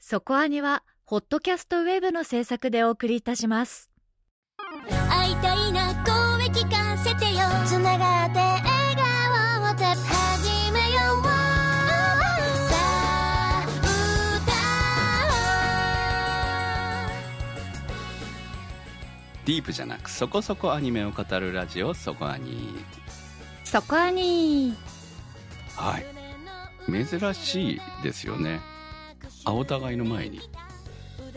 そこアニは、ホットキャストウェブの制作でお送りいたします。会いたいな声聞かせてよ。つながって笑顔をた始めよう。さあディープじゃなくそこそこアニメを語るラジオそこアニそこアニはい。珍しいですよね青互いの前に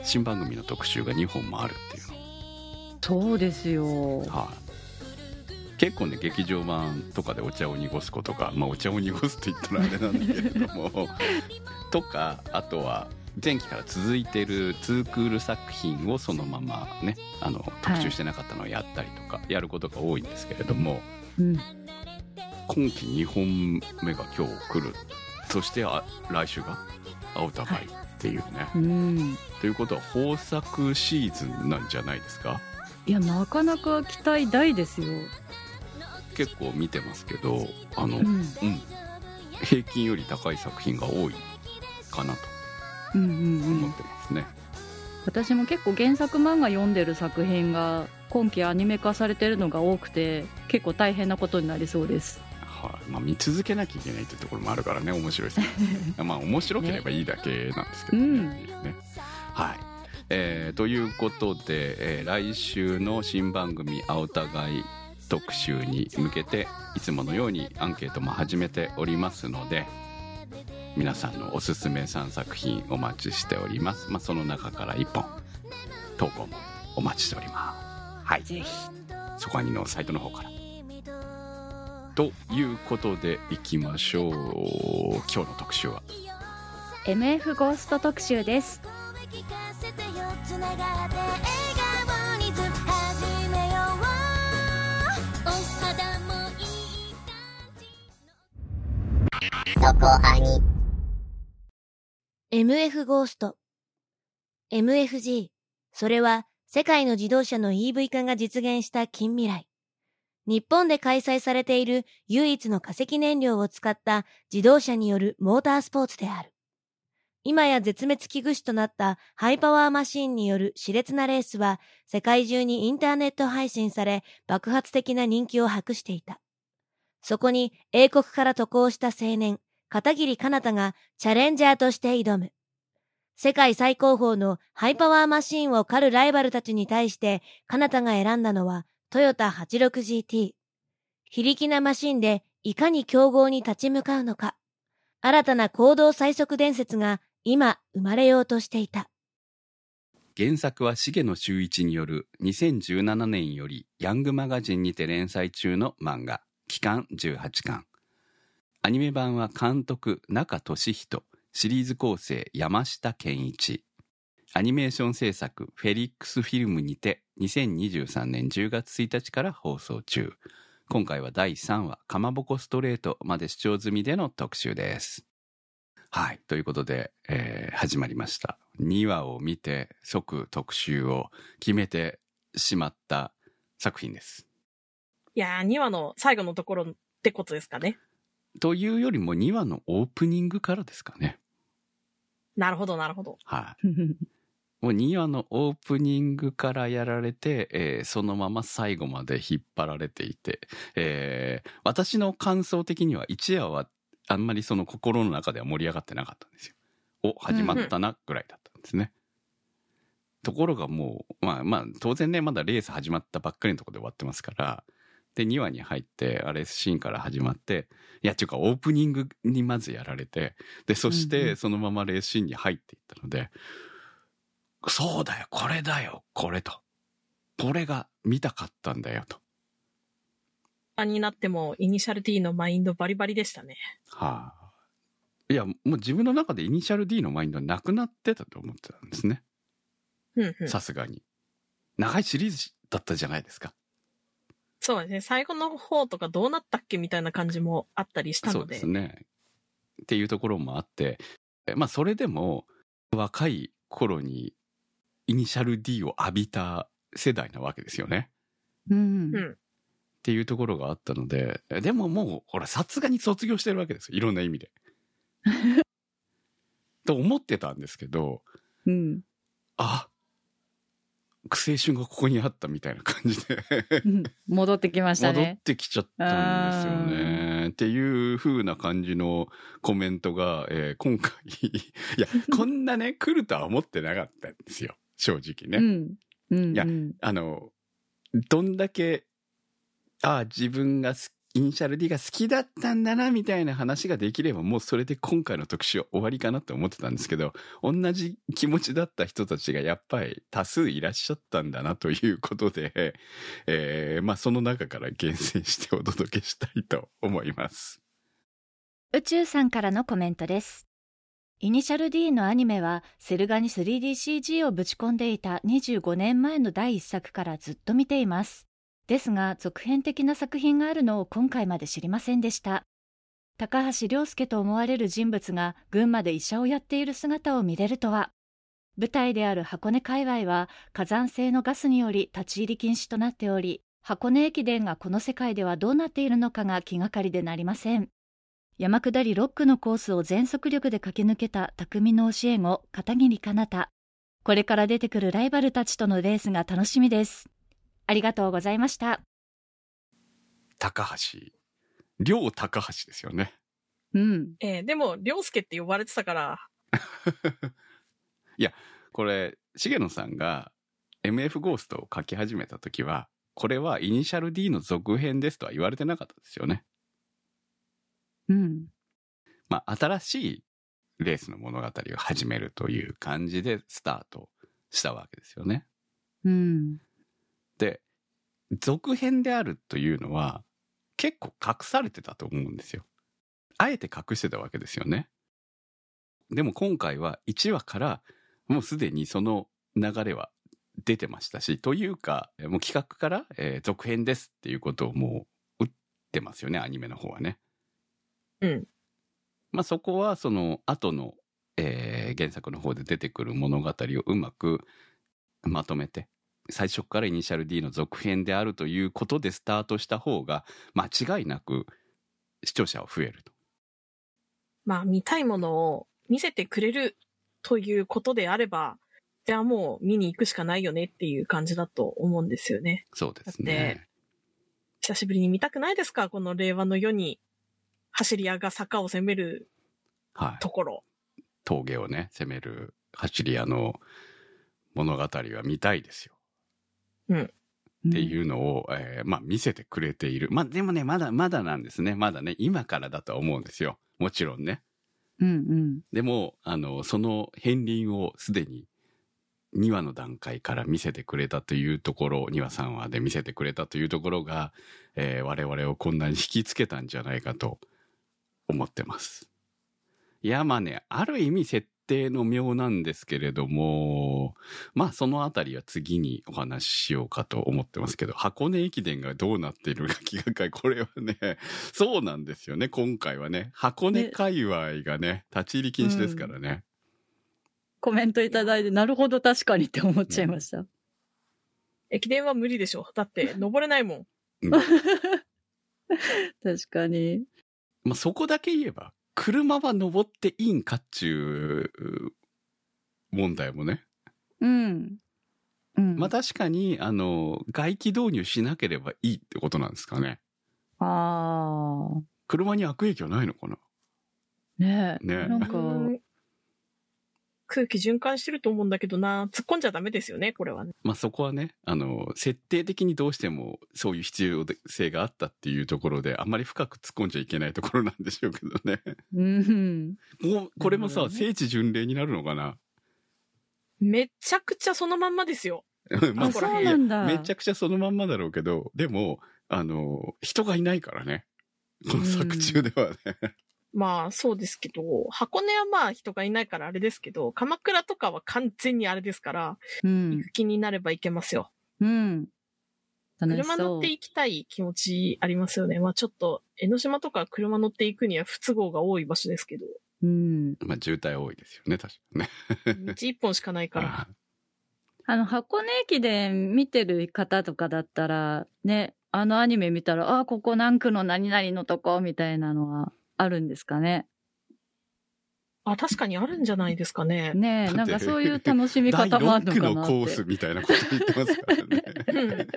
新番組の特集が2本もあるっていうそうですよ。のはい結構ね劇場版とかでお茶を濁すことがまあお茶を濁すって言ったらあれなんだけれども とかあとは前期から続いてる2クール作品をそのままねあの特集してなかったのをやったりとかやることが多いんですけれども、うん。今期2本目が今日来るそしてあ来週が？青互いっていうね、うん。ということは豊作シーズンなんじゃないですか？いや、なかなか期待大ですよ。結構見てますけどあの、ううんん。平均より高い作品が多いかなとうんうんうん思っ。てますね、私も結構原作漫画読んでる作品が今期アニメ化されてるのが多くて結構大変なことになりそうですはい。まあ、見続けなきゃいけないっていうところもあるからね面白いですね。まあ面白ければいいだけなんですけどね,、うん。ね。はい。えーということで、えー来週の新番組「青互い」特集に向けていつものようにアンケートも始めておりますので皆さんのおすすめ3作品お待ちしております、まあ、その中から1本投稿もお待ちしております。はい。ぜひ。そこはにのサイトの方からということでいきましょう。今日の特集は？MF ゴースト特集です。MF ゴースト MFG それは世界の自動車の EV 化が実現した近未来日本で開催されている唯一の化石燃料を使った自動車によるモータースポーツである今や絶滅危惧種となったハイパワーマシンによる熾烈なレースは世界中にインターネット配信され爆発的な人気を博していた。そこに英国から渡航した青年、片桐かなたがチャレンジャーとして挑む。世界最高峰のハイパワーマシンを狩るライバルたちに対して、かなたが選んだのはトヨタ 86GT。非力なマシンでいかに競合に立ち向かうのか。新たな行動最速伝説が今生まれようとしていた。原作は重野修一による2017年よりヤングマガジンにて連載中の漫画「期間18巻」アニメ版は監督中俊人シリーズ構成山下健一アニメーション制作フェリックスフィルムにて2023年10月1日から放送中今回は第3話「かまぼこストレート」まで視聴済みでの特集ですはい。ということで、えー始まりました。2話を見て即特集を決めてしまった作品です。いやー、2話の最後のところってことですかね。というよりも2話のオープニングからですかね。なるほど、なるほど。はい。もう2話のオープニングからやられて、えーそのまま最後まで引っ張られていて、えー私の感想的には1話はあんまりその心の中では盛り上がってなかったんですよ。お、始まったなぐらいだったんですね。ところがもう、まあまあ当然ね、まだレース始まったばっかりのところで終わってますから、で、2話に入って、あれシーンから始まって、いや、っていうかオープニングにまずやられて、で、そしうんうんてそのままレースシーンに入っていったので、そうだよ、これだよ、これと。これが見たかったんだよと。あになっても、イニシャル D のマインドバリバリでしたね。はあ。いや、もう自分の中でイニシャル D のマインドはなくなってたと思ってたんですね。さすがに。長いシリーズだったじゃないですか。そうですね。最後の方とかどうなったっけみたいな感じもあったりしたそうので。ですね。っていうところもあって、えまあそれでも若い頃にイニシャル D を浴びた世代なわけですよね。うんうん。っていうところがあったので、でももう、ほら、さすがに卒業してるわけですよ。いろんな意味で。と思ってたんですけど、うん。あ、青春がここにあったみたいな感じでうん戻ってきました戻っね。てきちゃったんですよね。っていう風な感じのコメントが、えー今回、いや、こんなね、来るとは思ってなかったんですよ。正直ね。うん。うん。いやうんあの、どんだけ、ああ、自分がすイニシャル D が好きだったんだな、みたいな話ができれば、もうそれで今回の特集は終わりかなって思ってたんですけど、同じ気持ちだった人たちがやっぱり多数いらっしゃったんだなということで、えーまあその中から厳選してお届けしたいと思います。宇宙さんからのコメントです。イニシャル D のアニメはセル画に 3DCG をぶち込んでいた25年前の第一作からずっと見ています。ですが続編的な作品があるのを今回まで知りませんでした。高橋良介と思われる人物が群馬で医者をやっている姿を見れるとは。舞台である箱根界隈は火山性のガスにより立ち入り禁止となっており、箱根駅伝がこの世界ではどうなっているのかが気がかりでなりません。山下り6区のコースを全速力で駆け抜けた匠の教え子、片桐かなた。これから出てくるライバルたちとのレースが楽しみです。ありがとうございました。高橋。両高橋ですよね。うん。えーでも、りょうすけって呼ばれてたから、これ、重野さんが MF ゴーストを書き始めた時は、これはイニシャル D の続編ですとは言われてなかったですよね。うん。まあ、新しいレースの物語を始めるという感じでスタートしたわけですよね。うん。で、続編であるというのは結構隠されてたと思うんですよ。あえて隠してたわけですよね。でも今回は1話からもうすでにその流れは出てましたし、というか、もう企画から、えー続編ですっていうことをもう打ってますよね、アニメの方はね。うん。まあそこはその後の、えー原作の方で出てくる物語をうまくまとめて、最初からイニシャル D の続編であるということでスタートした方が間違いなく視聴者は増えると。まあ、見たいものを見せてくれるということであれば、じゃあもう見に行くしかないよねっていう感じだと思うんですよね。そうですね。久しぶりに見たくないですか？この令和の世に走り屋が坂を攻めるはい。ところ。峠をね、攻める走り屋の物語は見たいですよ。っていうのを、えーまあ見せてくれている。まあでもね、まだまだなんですね。まだね、今からだとは思うんですよ。もちろんね。うん。うん。でも、あの、その片鱗をすでに2話の段階から見せてくれたというところ、2話3話で見せてくれたというところが、えー我々をこんなに引きつけたんじゃないかと思ってます。いや、まあね、ある意味設定の妙なんですけれども、まあそのあたりは次にお話ししようかと思ってますけど、箱根駅伝がどうなっているのか気がかり、これはね、そうなんですよね、今回はね。箱根界隈がね、立ち入り禁止ですからね。コメントいただいて、なるほど、確かにって思っちゃいました。駅伝は無理でしょ。だって登れないもん。確かに。まあそこだけ言えば、車は登っていいんかっちゅう問題もね。うん。うん。まあ確かに、あの、外気導入しなければいいってことなんですかね。ああ。車に悪影響ないのかな？ねえ。ねなんか、うん空気循環してると思うんだけどな。突っ込んじゃダメですよね、これはね。まあそこはね、あの、設定的にどうしてもそういう必要性があったっていうところで、あんまり深く突っ込んじゃいけないところなんでしょうけどね。うん。もう、これもさ、ね聖地巡礼になるのかな？めちゃくちゃそのまんまですよ。まあ、そうなんだ。めちゃくちゃそのまんまだろうけど、でも、あの、人がいないからね。この作中ではね。まあそうですけど、箱根はまあ人がいないからあれですけど、鎌倉とかは完全にあれですから、うん行。く気になれば行けますよ。うん。楽し車乗って。行きたい気持ちありますよね。まあちょっと、江ノ島とか車乗って行くには不都合が多い場所ですけど、うん。まあ渋滞多いですよね、確かにね。道一本しかないから。あの、箱根駅伝見てる方とかだったら、ね、あのアニメ見たら、あ、ここ何区の何々のとこ、みたいなのはあるんですかね。あ、確かにあるんじゃないですかね。ねえ、なんかそういう楽しみ第方もあるの6かなって。のコースみたいなこと言ってますからね。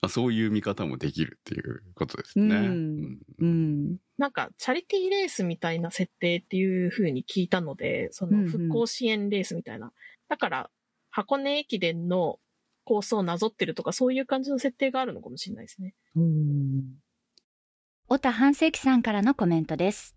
ま あそういう見方もできるっていうことですね。うんうん。なんか、チャリティーレースみたいな設定っていう風に聞いたので、そうんうんの復興支援レースみたいな。だから、箱根駅伝のコースをなぞってるとか、そういう感じの設定があるのかもしれないですね。小田半世紀さんからのコメントです。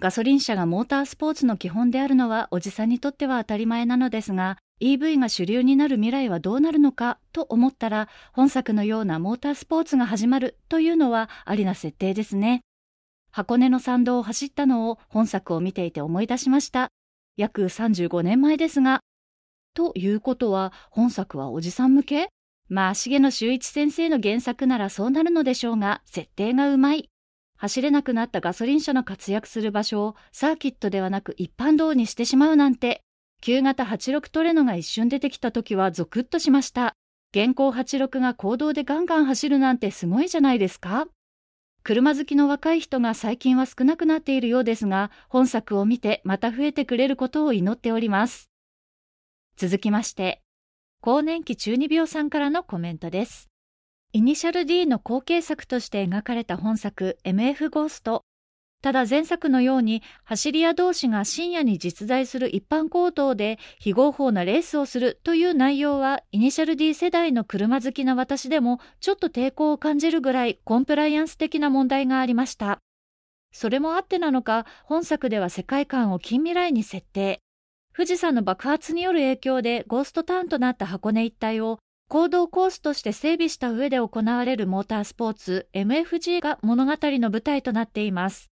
ガソリン車がモータースポーツの基本であるのはおじさんにとっては当たり前なのですが、EV が主流になる未来はどうなるのかと思ったら、本作のようなモータースポーツが始まるというのはありな設定ですね。箱根の山道を走ったのを本作を見ていて思い出しました。約35年前ですが。ということは、本作はおじさん向け？まあ、重野修一先生の原作ならそうなるのでしょうが、設定がうまい。走れなくなったガソリン車の活躍する場所をサーキットではなく一般道にしてしまうなんて、旧型86トレノが一瞬出てきた時はゾクッとしました。現行86が公道でガンガン走るなんてすごいじゃないですか車好きの若い人が最近は少なくなっているようですが、本作を見てまた増えてくれることを祈っております。続きまして、更年期中二病さんからのコメントです。イニシャル D の後継作として描かれた本作 MF ゴースト。ただ前作のように走り屋同士が深夜に実在する一般行動で非合法なレースをするという内容はイニシャル D 世代の車好きな私でもちょっと抵抗を感じるぐらいコンプライアンス的な問題がありました。それもあってなのか本作では世界観を近未来に設定。富士山の爆発による影響でゴーストタウンとなった箱根一帯を行動コースとして整備した上で行われるモータースポーツ MFG が物語の舞台となっています。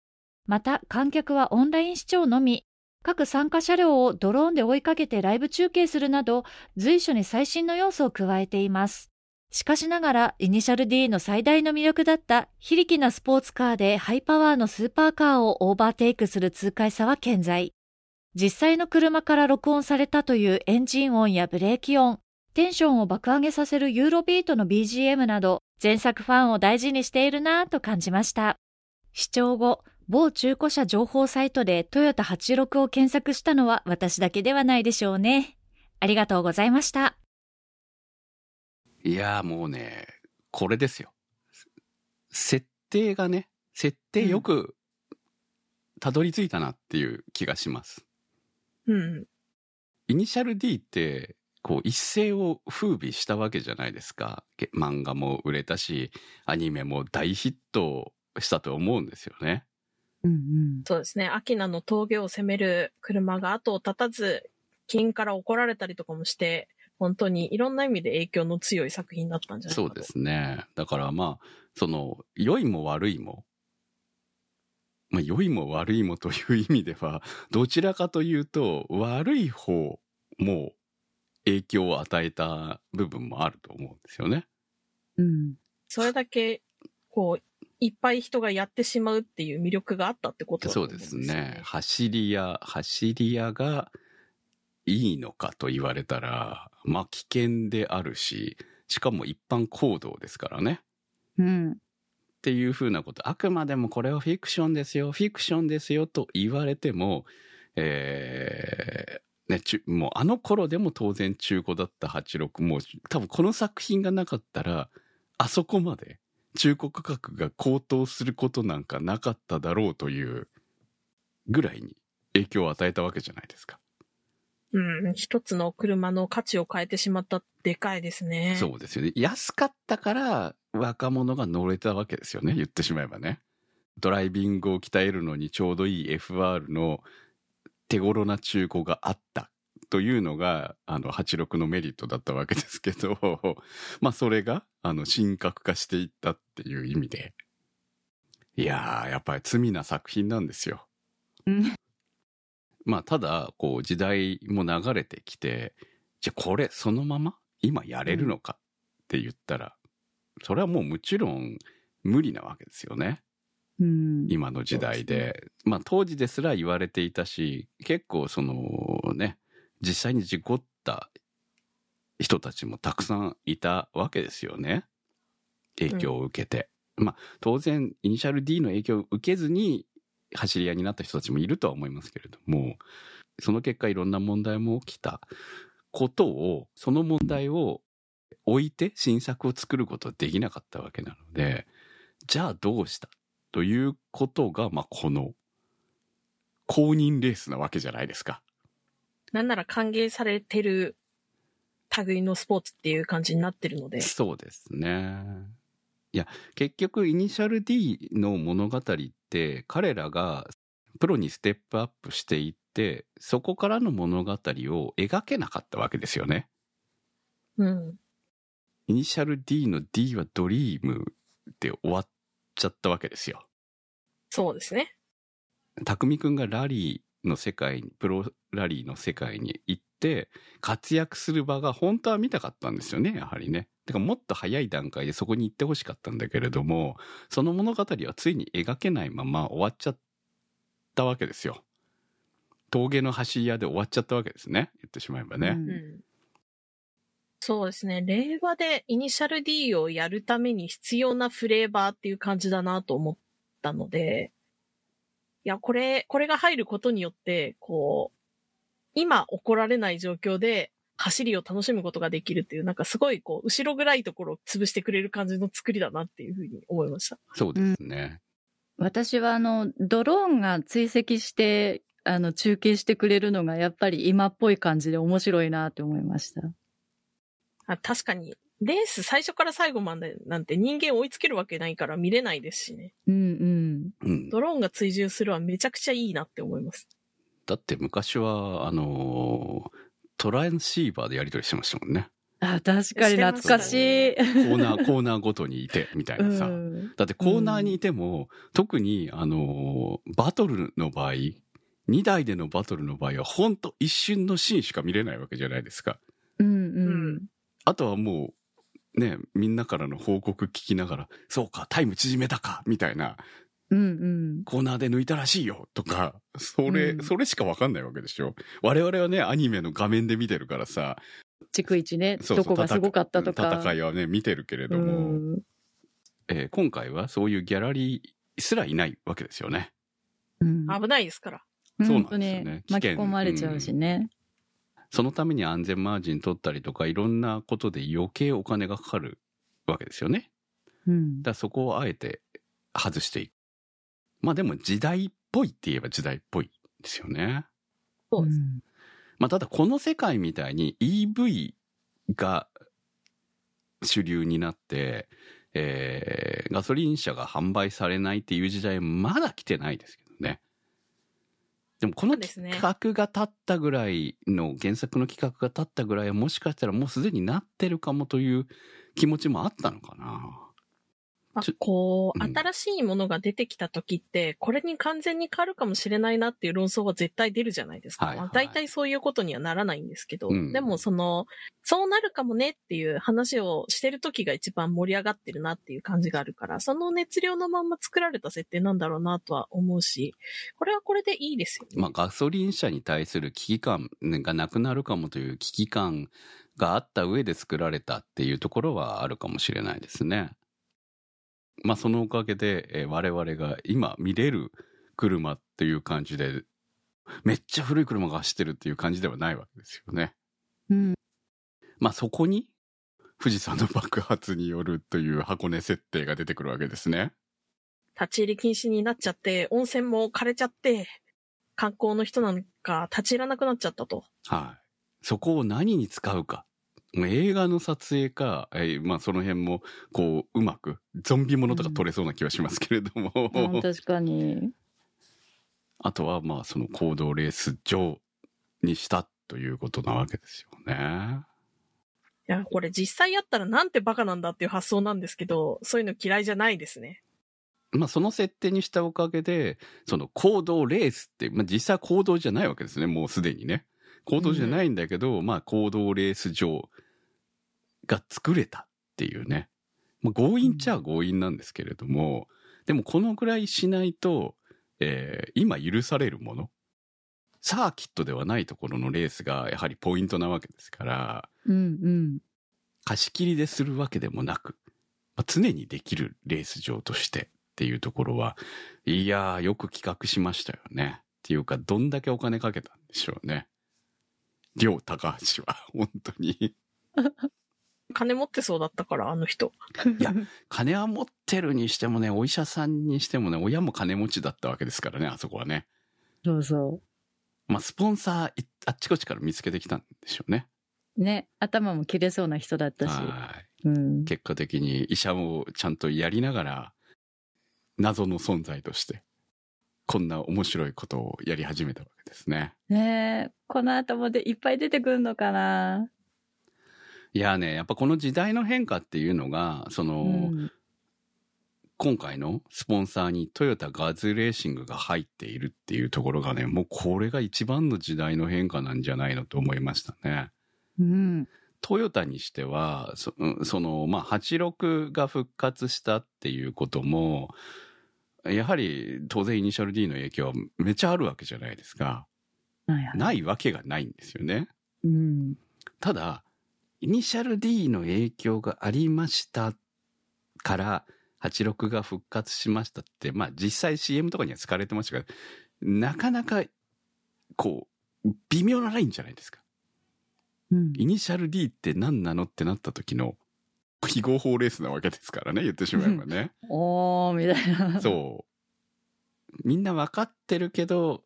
また観客はオンライン視聴のみ、各参加車両をドローンで追いかけてライブ中継するなど随所に最新の要素を加えています。しかしながら、イニシャル D の最大の魅力だった、非力なスポーツカーでハイパワーのスーパーカーをオーバーテイクする痛快さは健在。実際の車から録音されたというエンジン音やブレーキ音、テンションを爆上げさせるユーロビートの BGM など、前作ファンを大事にしているなぁと感じました。視聴後、某中古車情報サイトでトヨタ86を検索したのは私だけではないでしょうね。ありがとうございました。いやーもうね、これですよ。設定がね、設定よくたどり着いたなっていう気がします。うん。イニシャル D って、こう一世を風靡したわけじゃないですか。け漫画も売れたし、アニメも大ヒットしたと思うんですよね。うんうん。そうですね。アキナの峠を攻める車が後を絶たず、金から怒られたりとかもして、本当にいろんな意味で影響の強い作品だったんじゃないかと。そうですね。だからまあ、その、良いも悪いも、まあ、良いも悪いもという意味では、どちらかというと、悪い方も影響を与えた部分もあると思うんですよね。うん。それだけ、こう、いっぱい人がやってしまうっていう魅力があったってことだとそう思うんですね。よ走り屋、走り屋がいいのかと言われたら、まあ危険であるし、しかも一般行動ですからね。うん。っていうふうなこと。あくまでもこれはフィクションですよ、フィクションですよと言われても、えー、ね、ちゅもうあの頃でも当然中古だった86、もう多分この作品がなかったら、あそこまで中古価格が高騰することなんかなかっただろうというぐらいに影響を与えたわけじゃないですか。うん、一つの車の価値を変えてしまったでかいですね。そうですよね。安かったから若者が乗れたわけですよね。言ってしまえばね。ドライビングを鍛えるのにちょうどいい FR の手頃な中古があったというのが、あの、86のメリットだったわけですけど、まあそれが、あの、神格化していったっていう意味で。いやー、やっぱり罪な作品なんですよ。うん。まあただ、こう時代も流れてきて、じゃあこれそのまま今やれるのかって言ったら、それはもうもちろん無理なわけですよね。うん。今の時代で。まあ当時ですら言われていたし、結構そのね、実際に事故った人たちもたくさんいたわけですよね。影響を受けて。まあ当然イニシャル D の影響を受けずに走り屋になった人たちもいるとは思いますけれども、その結果いろんな問題も起きたことを、その問題を置いて新作を作ることはできなかったわけなので、じゃあどうした？ということが、まあ、この公認レースなわけじゃないですか。なんなら歓迎されてる類のスポーツっていう感じになってるので。そうですね。いや、結局、イニシャル D の物語って、彼らがプロにステップアップしていって、そこからの物語を描けなかったわけですよね。うん。イニシャル D の D はドリームで終わっちゃったわけですよ。そうですね。匠くんがラリーの世界に、プロラリーの世界に行って、活躍する場が本当は見たかったんですよね、やはりね。だからもっと早い段階でそこに行ってほしかったんだけれども、その物語はついに描けないまま終わっちゃったわけですよ。峠の走り屋で終わっちゃったわけですね。言ってしまえばね。うんうん。そうですね。令和でイニシャル D をやるために必要なフレーバーっていう感じだなと思ったので、いや、これ、これが入ることによって、こう、今起こられない状況で走りを楽しむことができるっていう、なんかすごいこう、後ろ暗いところを潰してくれる感じの作りだなっていうふうに思いました。そうですね。私はあの、ドローンが追跡して、あの、中継してくれるのがやっぱり今っぽい感じで面白いなって思いました。あ確かに、レース最初から最後までなんて人間追いつけるわけないから見れないですしね。うんうん。うん。ドローンが追従するはめちゃくちゃいいなって思います。だって昔は、あのートランシーバーでやり取りしてましたもんね。あ、確かに懐かしい。コーナー、コーナーごとにいて、みたいなさ。うんだってコーナーにいても、特に、あのーバトルの場合、2台でのバトルの場合は、ほんと一瞬のシーンしか見れないわけじゃないですか。あとはもう、ね、みんなからの報告聞きながら、そうか、タイム縮めたか、みたいな、うんうん。コーナーで抜いたらしいよ、とか、それ、うんそれしかわかんないわけでしょ。我々はね、アニメの画面で見てるからさ、逐一ね、そうそうどこがすごかったとか。戦いはね、見てるけれども、うんえー今回はそういうギャラリーすらいないわけですよね。うん危ないですから。そうなん本当ですよねに巻き込まれちゃうしね。そのために安全マージン取ったりとか、いろんなことで余計お金がかかるわけですよね。うんだからそこをあえて外していく。まあでも時代っぽいって言えば時代っぽいですよね。そうです。んまあただこの世界みたいに EV が主流になって、えーガソリン車が販売されないっていう時代まだ来てないですけどね。でもこの企画が立ったぐらいの、原作の企画が立ったぐらいはもしかしたらもうすでになってるかもという気持ちもあったのかな。まあ、こう、うん新しいものが出てきた時って、これに完全に変わるかもしれないなっていう論争は絶対出るじゃないですか。はいはいまあ大体そういうことにはならないんですけど、うんでもその、そうなるかもねっていう話をしてる時が一番盛り上がってるなっていう感じがあるから、その熱量のまんま作られた設定なんだろうなとは思うし、これはこれでいいですよね。まあ、ガソリン車に対する危機感がなくなるかもという危機感があった上で作られたっていうところはあるかもしれないですね。まあ、そのおかげで、えー我々が今見れる車っていう感じで、めっちゃ古い車が走ってるっていう感じではないわけですよね。うんまあ、そこに富士山の爆発によるという箱根設定が出てくるわけですね。立ち入り禁止になっちゃって、温泉も枯れちゃって、観光の人なんか立ち入らなくなっちゃったと。はい。そこを何に使うか。映画の撮影か、えーまあその辺も、こう、うまく、ゾンビものとか撮れそうな気はしますけれども、うん確かに。あとはまあその行動レース場にしたということなわけですよね。いや、これ実際やったらなんてバカなんだっていう発想なんですけど、そういうの嫌いじゃないですね。まあその設定にしたおかげで、その行動レースって、まあ実際は行動じゃないわけですね、もうすでにね。行動じゃないんだけど、まあ行動レース場が作れたっていうね。まあ強引っちゃ強引なんですけれども、でもこのぐらいしないと、えー今許されるもの、サーキットではないところのレースがやはりポイントなわけですから、うんうん。貸し切りでするわけでもなく、まあ常にできるレース場としてっっていうところは、いやー、よく企画しましたよね。っていうか、どんだけお金かけたんでしょうね。両高橋は、本当に。金持ってそうだったから、あの人。いや金は持ってるにしてもね、お医者さんにしてもね、親も金持ちだったわけですからね、あそこはね。そうそまあ、スポンサーい、あっちこっちから見つけてきたんでしょうね。う。ね、頭も切れそうな人だったし。はい。うん。結果的に医者をちゃんとやりながら、謎の存在として、こんな面白いことをやり始めたわけですね。ねえ、この後もでいっぱい出てくるのかな？いやね、やっぱこの時代の変化っていうのが、その、うん。今回のスポンサーにトヨタガズレーシングが入っているっていうところがね、もうこれが一番の時代の変化なんじゃないのと思いましたね。うん。トヨタにしては、その、まあ、86が復活したっていうことも、やはり当然イニシャル D の影響はめちゃあるわけじゃないですか。はいはい。ないわけがないんですよね。うん。ただ、イニシャル D の影響がありましたから、86が復活しましたって、まあ実際 CM とかには使われてましたけど、なかなか、こう、微妙なラインじゃないですか。うん。イニシャル D って何なのってなった時の、非合法レースなわけですからね、言ってしまえばね。おー、みたいな。そう。みんな分かってるけど、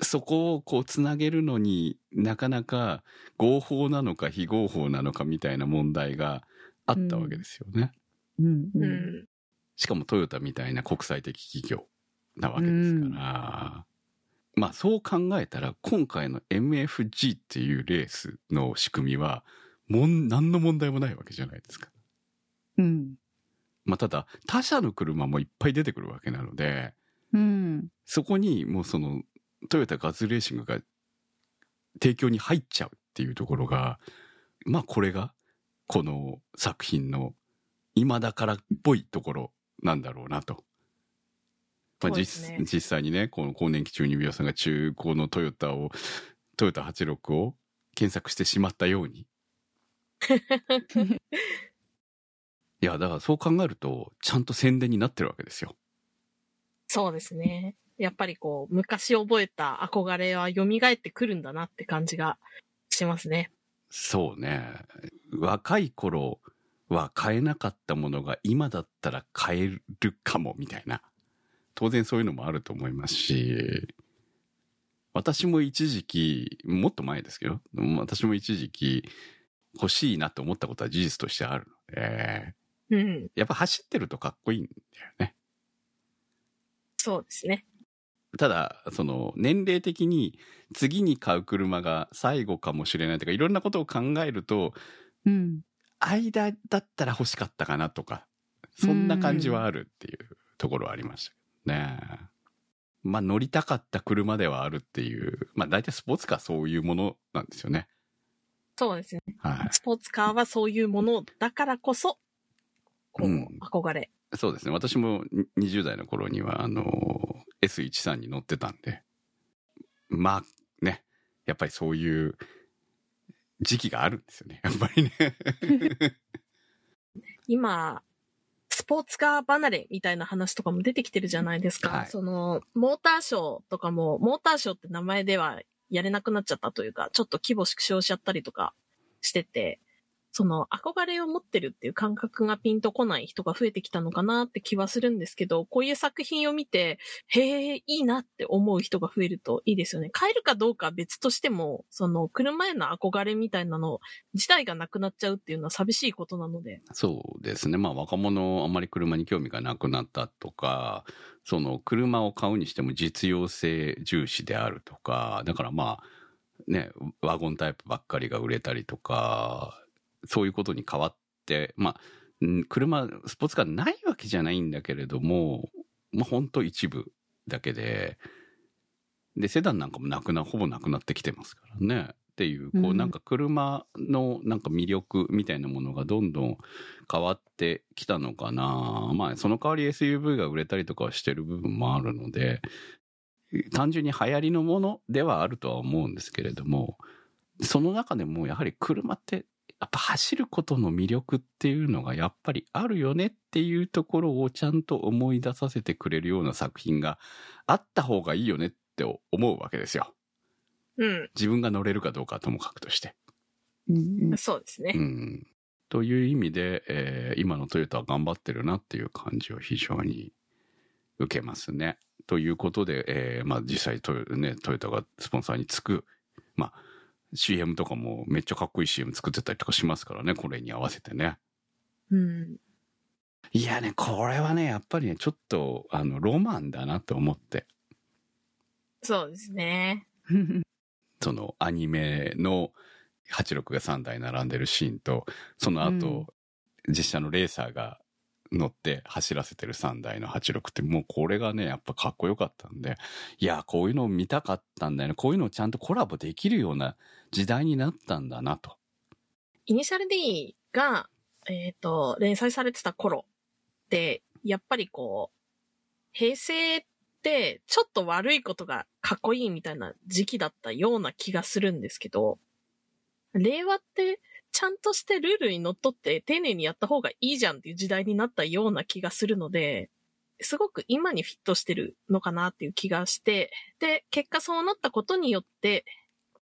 そこをこうつなげるのになかなか合法なのか非合法なのかみたいな問題があったわけですよね。うん。ううん。ん。しかもトヨタみたいな国際的企業なわけですから。まあそう考えたら今回の MFG っていうレースの仕組みはもん何の問題もないわけじゃないですか。うん。まあただ他社の車もいっぱい出てくるわけなので、うん。そこにもうそのトヨタガズレーシングが提供に入っちゃうっていうところが、まあこれがこの作品の今だからっぽいところなんだろうなと。まあそうですね実実際にね、この更年期中二病さんが中古のトヨタを、トヨタ86を検索してしまったように。いや、だからそう考えると、ちゃんと宣伝になってるわけですよ。そうですね。やっぱりこう、昔覚えた憧れは蘇ってくるんだなって感じがしますね。そうね。若い頃は買えなかったものが今だったら買えるかもみたいな。当然そういうのもあると思いますし、私も一時期、もっと前ですけど、私も一時期欲しいなと思ったことは事実としてあるので、うん。やっぱ走ってるとかっこいいんだよね。そうですね。ただ、その、年齢的に次に買う車が最後かもしれないとか、いろんなことを考えると、うん。間だったら欲しかったかなとか、そんな感じはあるっていうところはありましたけどね。まあ乗りたかった車ではあるっていう、まあ大体スポーツカーそういうものなんですよね。そうですね。はスポーツカーはそういうものだからこそ、こう、うん憧れ。い。そうですね。私もに20代の頃には、あの、S13 に乗ってたんで、まあね、やっぱりそういう時期があるんですよね。やっぱりね。今、スポーツカー離れみたいな話とかも出てきてるじゃないですか。はいその、モーターショーとかも、モーターショーって名前ではやれなくなっちゃったというか、ちょっと規模縮小しちゃったりとかしてて、その憧れを持ってるっていう感覚がピンとこない人が増えてきたのかなって気はするんですけど、こういう作品を見て、へえ、いいなって思う人が増えるといいですよね。買えるかどうかは別としても、その車への憧れみたいなの自体がなくなっちゃうっていうのは寂しいことなので。そうですね。まあ若者あんまり車に興味がなくなったとか、その車を買うにしても実用性重視であるとか、だからまあね、ワゴンタイプばっかりが売れたりとか、そういうことに変わって、まあ、うん車、スポーツカーないわけじゃないんだけれども、まあ本当一部だけで、で、セダンなんかもなくな、ほぼなくなってきてますからね。っていう、こううんなんか車のなんか魅力みたいなものがどんどん変わってきたのかな。まあ、その代わり SUV が売れたりとかはしてる部分もあるので、単純に流行りのものではあるとは思うんですけれども、その中でもやはり車ってやっぱ走ることの魅力っていうのがやっぱりあるよねっていうところをちゃんと思い出させてくれるような作品があった方がいいよねって思うわけですよ。うん。自分が乗れるかどうかはともかくとして。うんうんそうですね。うん。という意味で、えー今のトヨタは頑張ってるなっていう感じを非常に受けますね。ということで、えーまあ実際トヨ,、ね、トヨタがスポンサーにつく、まあ CM とかもめっちゃかっこいい CM 作ってたりとかしますからね、これに合わせてね。うん。いやね、これはね、やっぱりね、ちょっと、あの、ロマンだなと思って。そうですね。そのアニメの86が3台並んでるシーンと、その後、実写のレーサーが乗って走らせてる3台の86ってもうこれがね、やっぱかっこよかったんで、いや、こういうのを見たかったんだよね。こういうのをちゃんとコラボできるような時代になったんだなと。イニシャル D が、えっ、と、連載されてた頃って、やっぱりこう、平成ってちょっと悪いことがかっこいいみたいな時期だったような気がするんですけど、令和ってちゃんとしてルールにのっとって丁寧にやった方がいいじゃんっていう時代になったような気がするので、すごく今にフィットしてるのかなっていう気がして、で、結果そうなったことによって、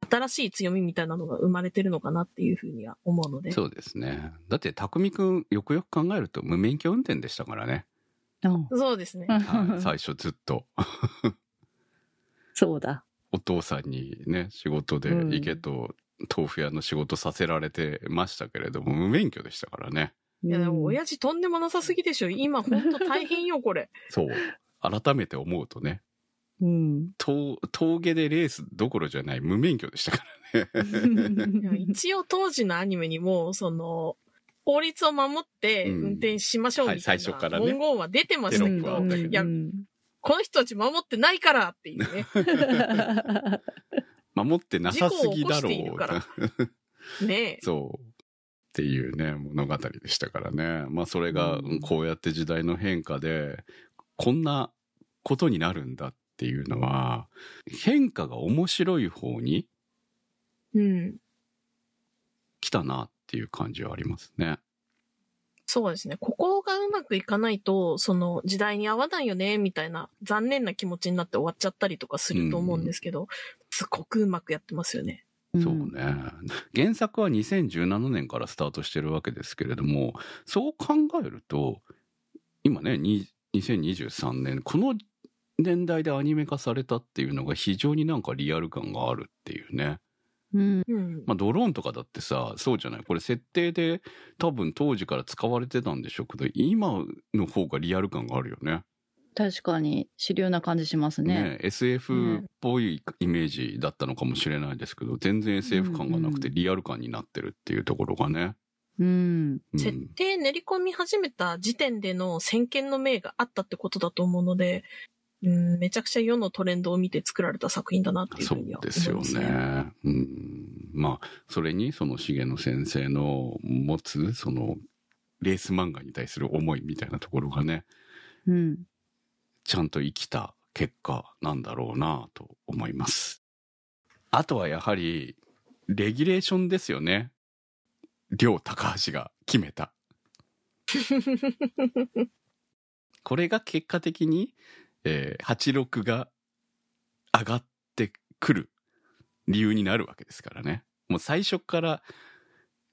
新しい強みみたいなのが生まれてるのかなっていうふうには思うので。そうですね。だって、匠くん、よくよく考えると無免許運転でしたからね。そうですね。はい、最初ずっと。そうだ。お父さんにね、仕事でうん池と豆腐屋の仕事させられてましたけれども、無免許でしたからね。いや、でも親父とんでもなさすぎでしょ。今ほんと大変よ、これ。そう。改めて思うとね、うん。峠峠でレースどころじゃない無免許でしたからね。一応当時のアニメにも、その、法律を守ってうん運転しましょうみたいはい最初からなね文言は出てましたけど、ったけどいやこの人たち守ってないからっていうね。守ってなさすぎだろう。ねえ。そう。っていうね、物語でしたからね。まあそれがうんこうやって時代の変化で、こんなことになるんだっていうのは、変化が面白い方にうん。来たなっていう感じはありますね。そうですね。ここがうまくいかないと、その時代に合わないよね、みたいな残念な気持ちになって終わっちゃったりとかすると思うんですけど、すごくうまくやってますよね。そうね。原作は2017年からスタートしてるわけですけれども、そう考えると、今ね、に2023年、この年代でアニメ化されたっていうのが非常になんかリアル感があるっていうね。まあドローンとかだってさ、そうじゃない？これ設定で多分当時から使われてたんでしょうけど、今の方がリアル感があるよね。確かに主流な感じしますね。ね SF っぽいイメージだったのかもしれないですけど、全然 SF 感がなくてうんリアル感になってるっていうところがね。うん。うん設定練り込み始めた時点での先見の明があったってことだと思うので、うん、めちゃくちゃ世のトレンドを見て作られた作品だなっていうふそううには思いですよますね。ね。うん。まあ、それにその重野先生の持つ、その、レース漫画に対する思いみたいなところがね、うん。ちゃんと生きた結果なんだろうなと思います。あとはやはり、レギュレーションですよね。両高橋が決めた。これが結果的に、えー、86が上がってくる理由になるわけですからね。もう最初から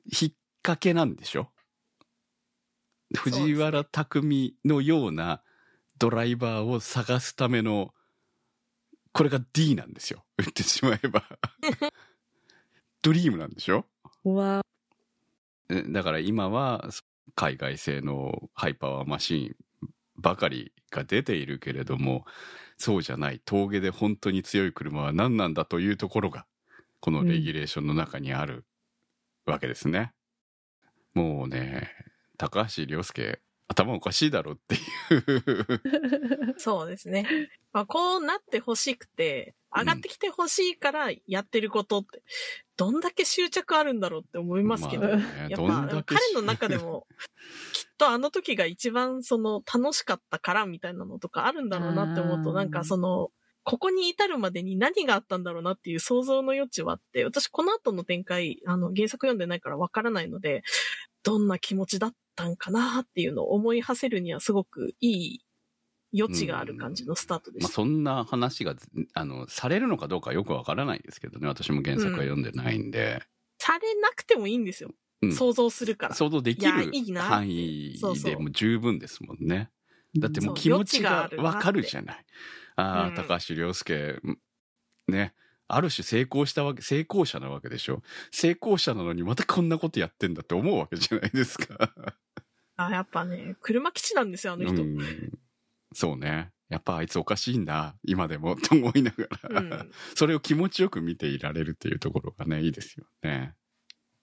引っ掛けなんでしょ？藤原匠のようなドライバーを探すための、これが D なんですよ。言ってしまえば。ドリームなんでしょ？わえだから今は海外製のハイパワーマシーンばかりが出ているけれども、そうじゃない峠で本当に強い車は何なんだというところが、このレギュレーションの中にあるわけですね。もうね、高橋良介、頭おかしいだろっていう。そうですね。まあ、こうなってほしくて、上がってきてほしいからやってることって、どんだけ執着あるんだろうって思いますけど、まあねやっぱけ彼の中でも、きっとあの時が一番その楽しかったからみたいなのとかあるんだろうなって思うと、なんかその、ここに至るまでに何があったんだろうなっていう想像の余地はあって、私この後の展開、あの、原作読んでないからわからないので、どんな気持ちだったんかなっていうのを思い馳せるにはすごくいい余地がある感じのスタートでまあ、した。そんな話が、あの、されるのかどうかよくわからないですけどね。私も原作は読んでないんで。されなくてもいいんですよ。うん想像するから。想像できる範囲でもう十分ですもんね。だってもう気持ちがわかるじゃない。ああ、うん高橋良介、ね。ある種成功したわけ、成功者なわけでしょ。成功者なのにまたこんなことやってんだって思うわけじゃないですか。あ、やっぱね、車基地なんですよ、あの人。うん、そうね。やっぱあいつおかしいんだ、今でも、と思いながら、うんそれを気持ちよく見ていられるっていうところがね、いいですよね。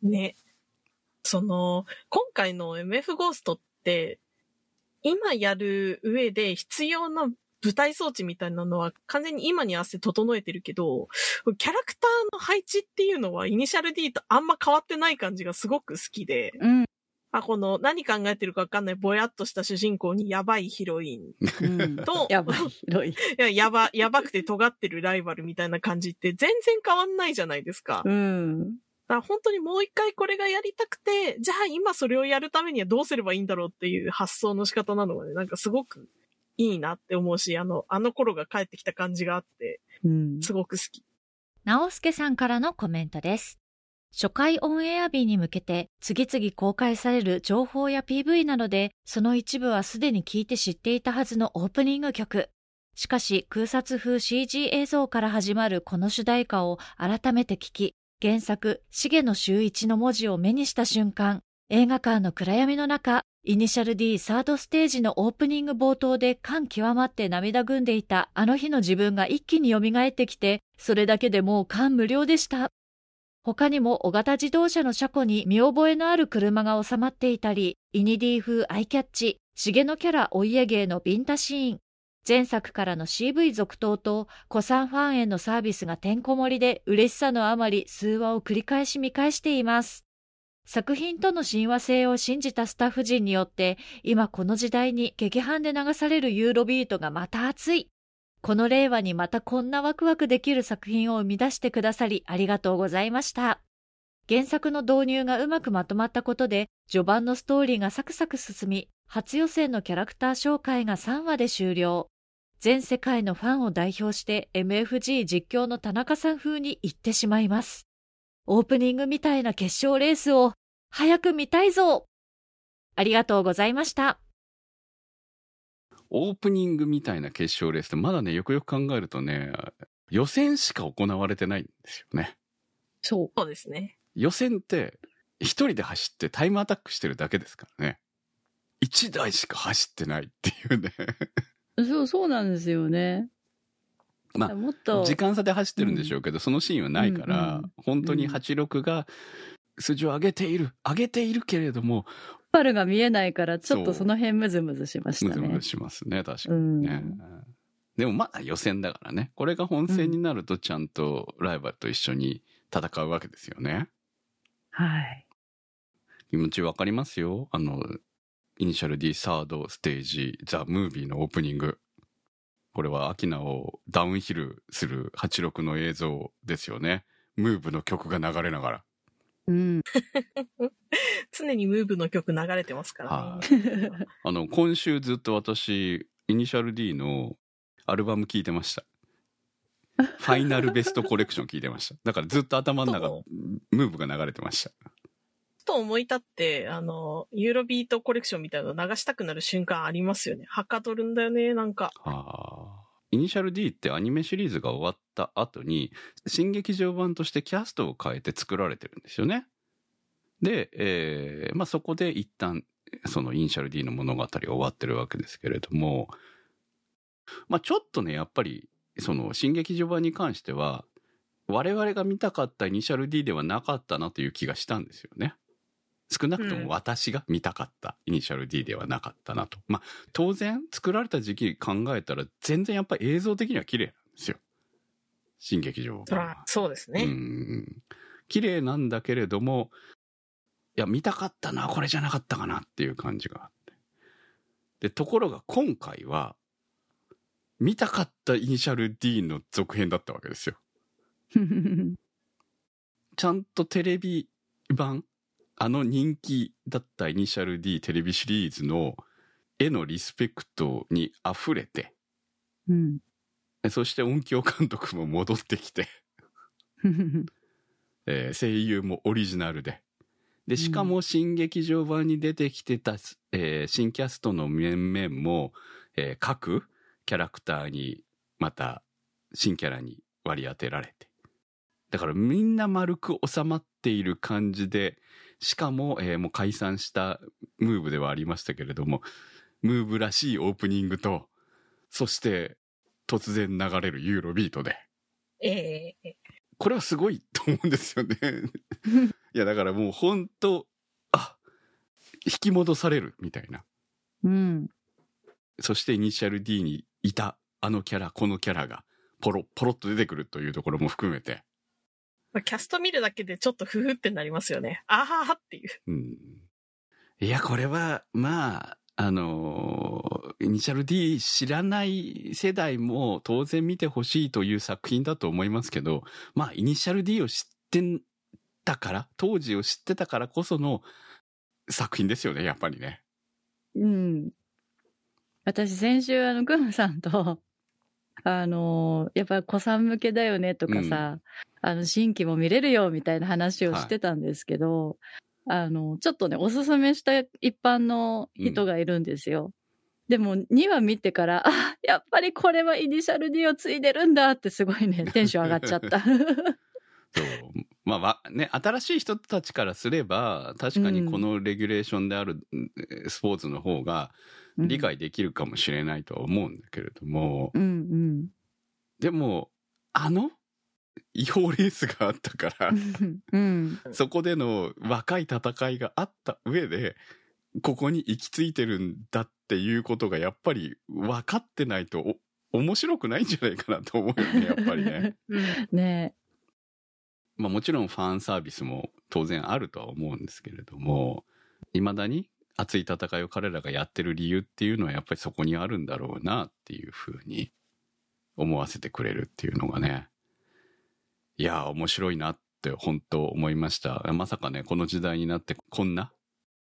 ね。その、今回の MF ゴーストって、今やる上で必要な舞台装置みたいなのは完全に今に合わせて整えてるけど、キャラクターの配置っていうのはイニシャル D とあんま変わってない感じがすごく好きで、うん。あ、この何考えてるかわかんないぼやっとした主人公にやばいヒロインうんと、やばい、広い。いや、やば、やばくて尖ってるライバルみたいな感じって全然変わんないじゃないですか。うん。だから本当にもう一回これがやりたくて、じゃあ今それをやるためにはどうすればいいんだろうっていう発想の仕方なのがね、なんかすごくいいなって思うし、あの、あの頃が帰ってきた感じがあって、うん。すごく好き。直輔さんからのコメントです。初回オンエア日に向けて次々公開される情報や PV などでその一部はすでに聞いて知っていたはずのオープニング曲。しかし空撮風 CG 映像から始まるこの主題歌を改めて聞き、原作、重野修一の文字を目にした瞬間、映画館の暗闇の中、イニシャル D サードステージのオープニング冒頭で感極まって涙ぐんでいたあの日の自分が一気に蘇ってきて、それだけでもう感無量でした。他にも小型自動車の車庫に見覚えのある車が収まっていたり、イニディ風アイキャッチ、重野キャラお家芸のビンタシーン、前作からの CV 続投と、古参ファンへのサービスがてんこ盛りで嬉しさのあまり数話を繰り返し見返しています。作品との親和性を信じたスタッフ陣によって、今この時代に劇伴で流されるユーロビートがまた熱い。この令和にまたこんなワクワクできる作品を生み出してくださりありがとうございました。原作の導入がうまくまとまったことで、序盤のストーリーがサクサク進み、初予選のキャラクター紹介が3話で終了。全世界のファンを代表して MFG 実況の田中さん風に言ってしまいます。オープニングみたいな決勝レースを早く見たいぞありがとうございました。オープニングみたいな決勝レースってまだね、よくよく考えるとね、予選しか行われてないんですよね。そそうですね。予選って一人で走ってタイムアタックしてるだけですからね。一台しか走ってないっていうね。う。そう、そうなんですよね。まあもっと、時間差で走ってるんでしょうけど、そのシーンはないから、うんうん本当に86が数字を上げている、上げているけれども、パルが見えないから、ちょっとその辺ムズムズしましたねムズムズ。しますね、確かにうん。ね。でもまあ予選だからね。これが本戦になるとちゃんとライバルと一緒に戦うわけですよね。はい。気持ちわかりますよ。あの、イニシャル D サードステージ、ザ・ムービーのオープニング。これはアキナをダウンヒルする86の映像ですよね。ムーブの曲が流れながら。うん。常にムーブの曲流れてますからはね。あの、今週ずっと私、イニシャル D のアルバム聴いてました。ファイナルベストコレクション聴いてました。だからずっと頭の中そ、ムーブが流れてました。と思い立って、あの、ユーロビートコレクションみたいなの流したくなる瞬間ありますよね。はかどるんだよね、なんか。あーイニシャル D ってアニメシリーズが終わった後に、新劇場版としてキャストを変えて作られてるんですよね。で、えーまあそこで一旦、そのイニシャル D の物語終わってるわけですけれども、まあちょっとね、やっぱり、その新劇場版に関しては、我々が見たかったイニシャル D ではなかったなという気がしたんですよね。少なくとも私が見たかったイニシャル D ではなかったなと。まあ当然作られた時期考えたら全然やっぱり映像的には綺麗なんですよ。新劇場そら、そうですね。うん綺麗なんだけれども、いや、見たかったな、これじゃなかったかなっていう感じがあって。で、ところが今回は、見たかったイニシャル D の続編だったわけですよ。ちゃんとテレビ版、あの人気だったイニシャル D テレビシリーズの絵のリスペクトに溢れて、うん。そして音響監督も戻ってきて、えー声優もオリジナルで。で、しかも新劇場版に出てきてた、えー新キャストの面々も、えー各キャラクターにまた新キャラに割り当てられて。だからみんな丸く収まっている感じで、しかも、えーもう解散したムーブではありましたけれども、ムーブらしいオープニングと、そして突然流れるユーロビートで。ええこれはすごいと思うんですよね。いや、だからもう本当あ、引き戻されるみたいな。うん。そしてイニシャル D にいたあのキャラ、このキャラがポロ、ポロっと出てくるというところも含めて。まあキャスト見るだけでちょっとふふってなりますよね。あははっていう。うん。いや、これは、まあ、あのーイニシャル D 知らない世代も当然見てほしいという作品だと思いますけど、まあ、イニシャル D を知ってたから、当時を知ってたからこその作品ですよね、やっぱりね。うん。私、先週、あの、グムさんと、あの、やっぱり子さん向けだよねとかさ、あの、新規も見れるよみたいな話をしてたんですけど、あの、ちょっとね、おすすめした一般の人がいるんですよ。でも、2話見てから、あ、やっぱりこれはイニシャル D を継いでるんだってすごいね、テンション上がっちゃった。そう。まあわ、ね、新しい人たちからすれば、確かにこのレギュレーションであるえースポーツの方が理解できるかもしれないとは思うんだけれども、うんうん。でも、あの違法レースがあったから、うん。そこでの若い戦いがあった上で、ここに行き着いてるんだっていうことがやっぱり分かってないとお面白くないんじゃないかなと思うよね、やっぱりね。う ん。ねまあもちろんファンサービスも当然あるとは思うんですけれども、未だに熱い戦いを彼らがやってる理由っていうのはやっぱりそこにあるんだろうなっていうふうに思わせてくれるっていうのがね。いや面白いなって本当思いました。まさかね、この時代になってこんな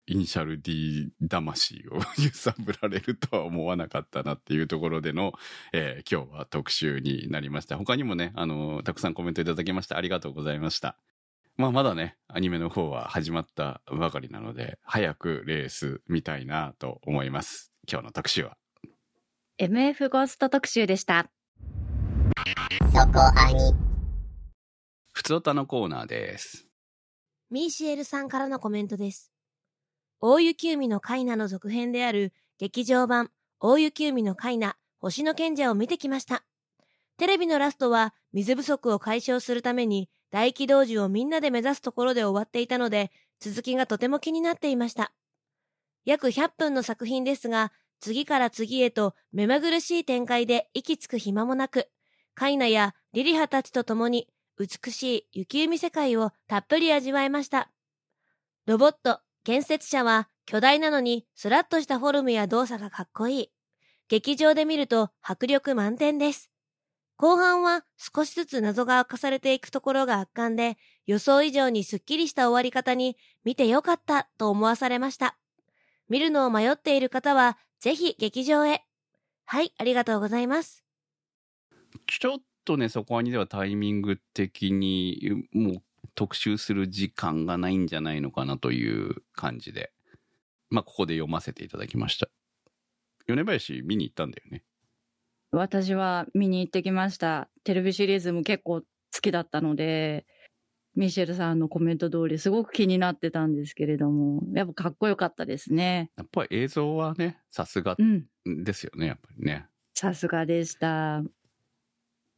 イニシャル D 魂を 揺さぶられるとは思わなかったなっていうところでの、えー今日は特集になりました。他にもね、あのたくさんコメントいただきましてありがとうございました。まあまだね、アニメの方は始まったばかりなので、早くレース見たいなと思います。今日の特集は。MF ゴースト特集でした。ふつおたのコーナーです。ミーシエルさんからのコメントです。大雪海のカイナの続編である劇場版大雪海のカイナ星の賢者を見てきました。テレビのラストは水不足を解消するために大気同時をみんなで目指すところで終わっていたので続きがとても気になっていました。約100分の作品ですが次から次へと目まぐるしい展開で息つく暇もなくカイナやリリハたちと共に美しい雪海世界をたっぷり味わいました。ロボット、建設者は巨大なのにスラッとしたフォルムや動作がかっこいい。劇場で見ると迫力満点です。後半は少しずつ謎が明かされていくところが圧巻で予想以上にスッキリした終わり方に見てよかったと思わされました。見るのを迷っている方はぜひ劇場へ。はい、ありがとうございます。ちょっとね、そこにではタイミング的にもう特集する時間がないんじゃないのかなという感じで、まあここで読ませていただきました。米林見に行ったんだよね。私は見に行ってきました。テレビシリーズも結構好きだったので、ミシェルさんのコメント通りすごく気になってたんですけれども、やっぱかっこよかったですね。やっぱり映像はね、さすがうん。ですよね、やっぱりね。さすがでした。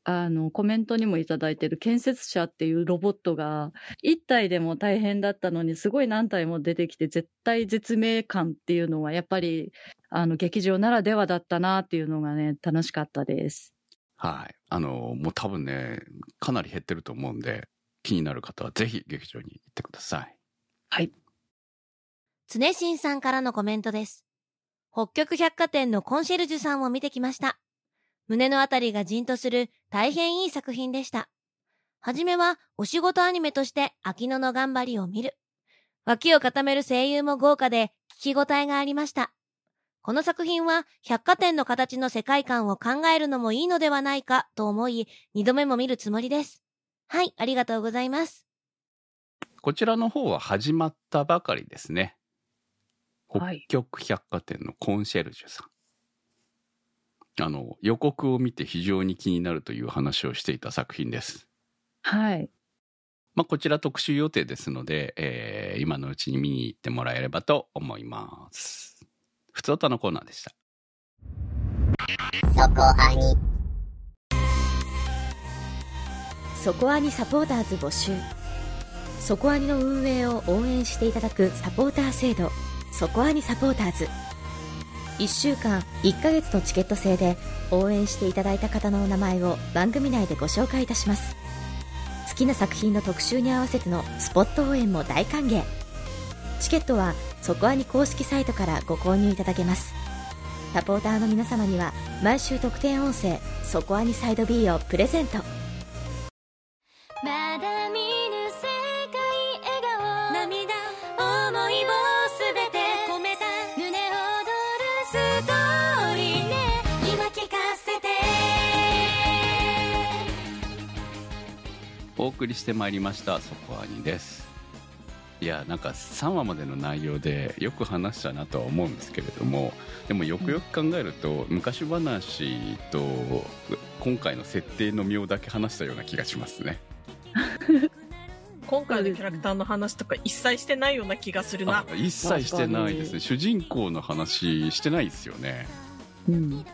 あの、コメントにもいただいてる建設者っていうロボットが、一体でも大変だったのに、すごい何体も出てきて、絶対絶命感っていうのは、やっぱり、あの、劇場ならではだったなっていうのがね、楽しかったです。はい。あの、もう多分ね、かなり減ってると思うんで、気になる方はぜひ劇場に行ってください。はい。常新さんからのコメントです。北極百貨店のコンシェルジュさんを見てきました。胸のあたりがじんとする大変いい作品でした。はじめはお仕事アニメとして秋野の頑張りを見る。脇を固める声優も豪華で聞き応えがありました。この作品は百貨店の形の世界観を考えるのもいいのではないかと思い、二度目も見るつもりです。はい、ありがとうございます。こちらの方は始まったばかりですね。北はい極百貨店のコンシェルジュさん。あの、予告を見て非常に気になるという話をしていた作品です。はい。まあ、こちら特集予定ですので、えー今のうちに見に行ってもらえればと思います。ふつおたのコーナーでした。そこアニそこアニサポーターズ募集。そこアニの運営を応援していただくサポーター制度。そこアニサポーターズ。1週間1ヶ月のチケット制で応援していただいた方のお名前を番組内でご紹介いたします。好きな作品の特集に合わせてのスポット応援も大歓迎。チケットはそこアニ公式サイトからご購入いただけます。サポーターの皆様には毎週特典音声「そこアニサイド B」をプレゼント。まだ見ぬ世界笑顔。涙思いをすべて込めた。胸躍るストーリーね。今聞かせて。お送りしてまいりました、そこアニです。いや、なんか3話までの内容でよく話したなとは思うんですけれども、でもよくよく考えると、昔話と今回の設定の妙だけ話したような気がしますね。今回のキャラクターの話とか一切してないような気がするなあ。一切してないです確ね。主人公の話してないですよね。うん。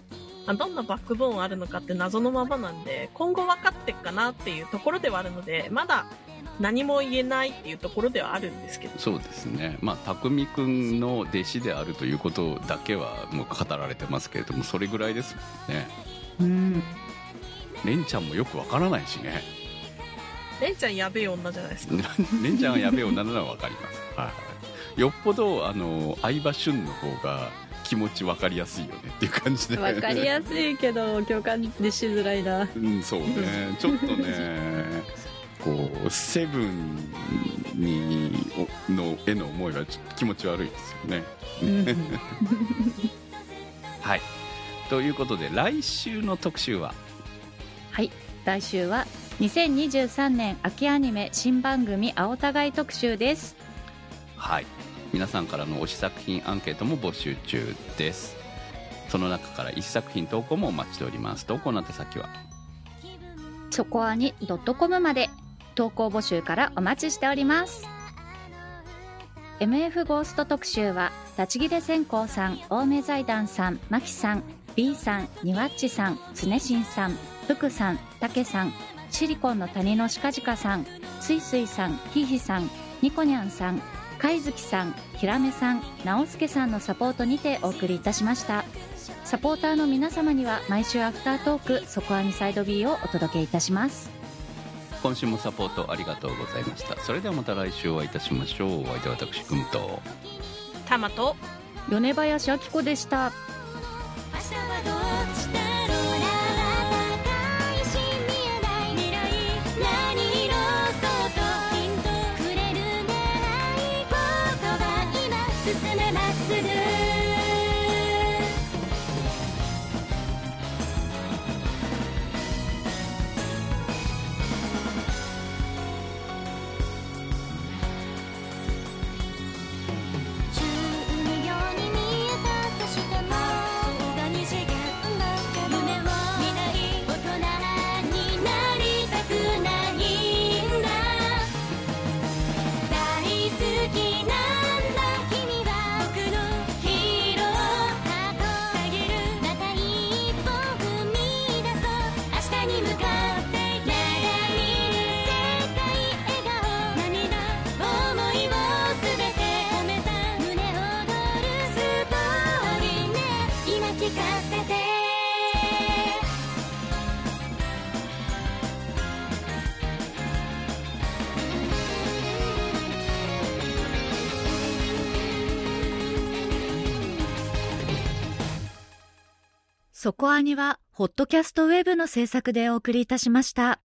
あどんなバックボーンあるのかって謎のままなんで、今後分かってっかなっていうところではあるので、まだ何も言えないっていうところではあるんですけど。そうですね。まあ、匠くんの弟子であるということだけはもう語られてますけれども、それぐらいですもんね。うん。レンちゃんもよくわからないしね。レンちゃんやべえ女じゃないですか。レンちゃんはやべえ女なのはわかります。はい。よっぽど、あの、相葉俊の方が気持ちわかりやすいよねっていう感じで。わかりやすいけど、共感でしづらいな。うん、そうね。ちょっとね、こう、セブンに、おの、への思いはちょっと気持ち悪いですよね。うん。はい。ということで、来週の特集は、はい来週は2023年秋アニメ新番組青互い特集ですはい。皆さんからの推し作品アンケートも募集中です。その中から1作品投稿もお待ちしております。投稿の宛先は、そこはに .com まで投稿募集からお待ちしております。MF ゴースト特集は立ち切れ線香さん青梅財団さんマキさん B さんニワッチさん常新さん福さんたけさんシリコンの谷のしかじかさんすいすいさんひひさんニコニャンさん貝月さんひらめさん直輔さんのサポートにてお送りいたしました。サポーターの皆様には毎週アフタートークそこアニサイド B をお届けいたします。今週もサポートありがとうございました。それではまた来週お会いいたしましょう。お相手は私、くんと。タマと、米林明子でしたコアニはホットキャストウェブの制作でお送りいたしました。